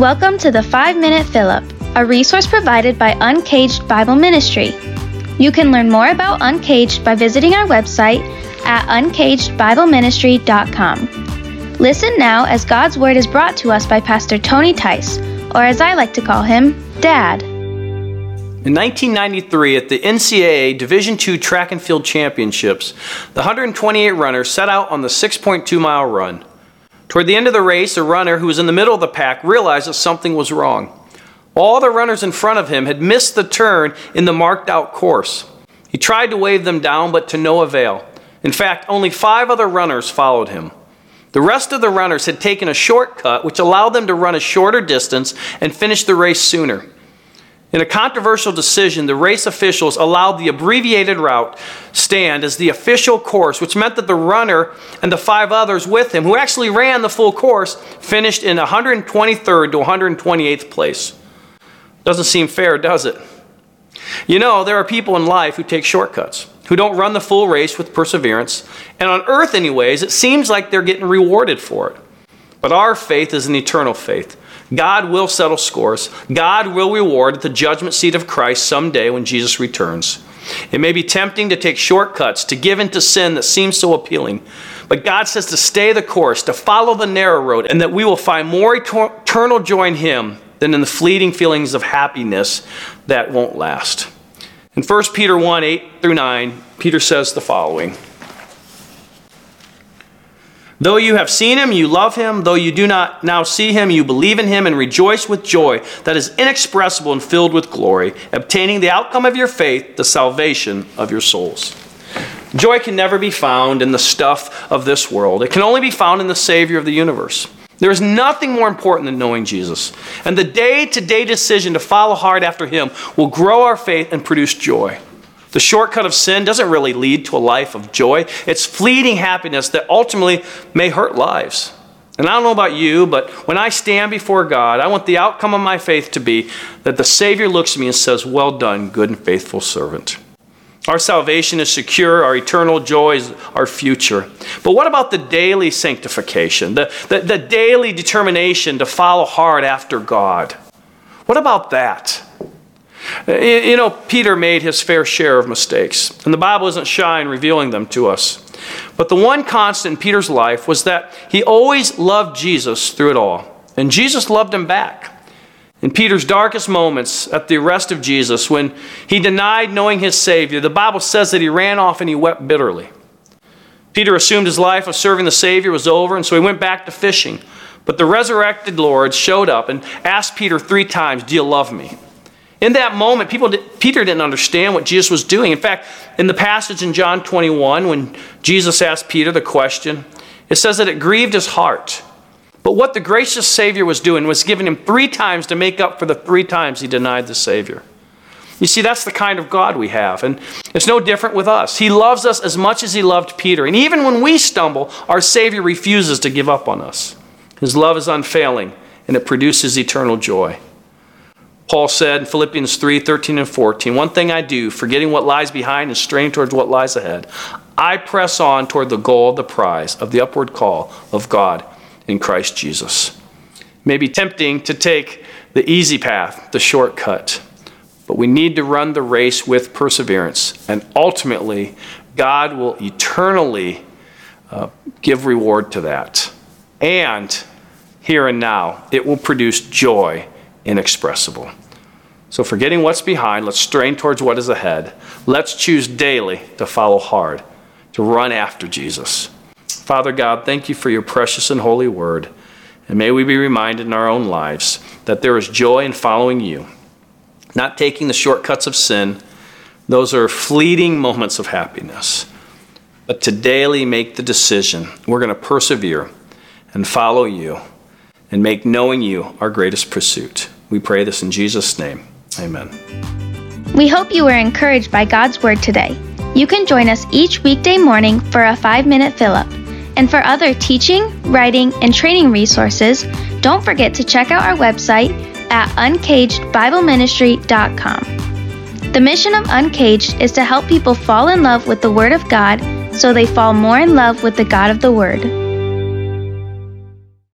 Welcome to the 5 Minute Up, a resource provided by Uncaged Bible Ministry. You can learn more about Uncaged by visiting our website at uncagedbibleministry.com. Listen now as God's Word is brought to us by Pastor Tony Tice, or as I like to call him, Dad. In 1993, at the NCAA Division II Track and Field Championships, the 128 runners set out on the 6.2 mile run. Toward the end of the race, a runner who was in the middle of the pack realized that something was wrong. All the runners in front of him had missed the turn in the marked out course. He tried to wave them down, but to no avail. In fact, only five other runners followed him. The rest of the runners had taken a shortcut, which allowed them to run a shorter distance and finish the race sooner. In a controversial decision, the race officials allowed the abbreviated route stand as the official course, which meant that the runner and the five others with him, who actually ran the full course, finished in 123rd to 128th place. Doesn't seem fair, does it? You know, there are people in life who take shortcuts, who don't run the full race with perseverance, and on earth, anyways, it seems like they're getting rewarded for it. But our faith is an eternal faith. God will settle scores. God will reward at the judgment seat of Christ someday when Jesus returns. It may be tempting to take shortcuts, to give in to sin that seems so appealing. But God says to stay the course, to follow the narrow road, and that we will find more eternal joy in Him than in the fleeting feelings of happiness that won't last. In 1 Peter 1 8 through 9, Peter says the following. Though you have seen him, you love him. Though you do not now see him, you believe in him and rejoice with joy that is inexpressible and filled with glory, obtaining the outcome of your faith, the salvation of your souls. Joy can never be found in the stuff of this world, it can only be found in the Savior of the universe. There is nothing more important than knowing Jesus. And the day to day decision to follow hard after him will grow our faith and produce joy. The shortcut of sin doesn't really lead to a life of joy. It's fleeting happiness that ultimately may hurt lives. And I don't know about you, but when I stand before God, I want the outcome of my faith to be that the Savior looks at me and says, Well done, good and faithful servant. Our salvation is secure, our eternal joy is our future. But what about the daily sanctification, the, the, the daily determination to follow hard after God? What about that? Uh, you know, Peter made his fair share of mistakes, and the Bible isn't shy in revealing them to us. But the one constant in Peter's life was that he always loved Jesus through it all, and Jesus loved him back. In Peter's darkest moments at the arrest of Jesus, when he denied knowing his Savior, the Bible says that he ran off and he wept bitterly. Peter assumed his life of serving the Savior was over, and so he went back to fishing. But the resurrected Lord showed up and asked Peter three times, Do you love me? In that moment, people did, Peter didn't understand what Jesus was doing. In fact, in the passage in John 21, when Jesus asked Peter the question, it says that it grieved his heart. But what the gracious Savior was doing was giving him three times to make up for the three times he denied the Savior. You see, that's the kind of God we have. And it's no different with us. He loves us as much as he loved Peter. And even when we stumble, our Savior refuses to give up on us. His love is unfailing, and it produces eternal joy. Paul said in Philippians 3 13 and 14, One thing I do, forgetting what lies behind and straining towards what lies ahead, I press on toward the goal the prize of the upward call of God in Christ Jesus. It may be tempting to take the easy path, the shortcut, but we need to run the race with perseverance, and ultimately, God will eternally uh, give reward to that. And here and now, it will produce joy inexpressible. So, forgetting what's behind, let's strain towards what is ahead. Let's choose daily to follow hard, to run after Jesus. Father God, thank you for your precious and holy word. And may we be reminded in our own lives that there is joy in following you, not taking the shortcuts of sin. Those are fleeting moments of happiness. But to daily make the decision, we're going to persevere and follow you and make knowing you our greatest pursuit. We pray this in Jesus' name. Amen. We hope you were encouraged by God's Word today. You can join us each weekday morning for a five minute fill up. And for other teaching, writing, and training resources, don't forget to check out our website at uncagedbibleministry.com. The mission of Uncaged is to help people fall in love with the Word of God so they fall more in love with the God of the Word.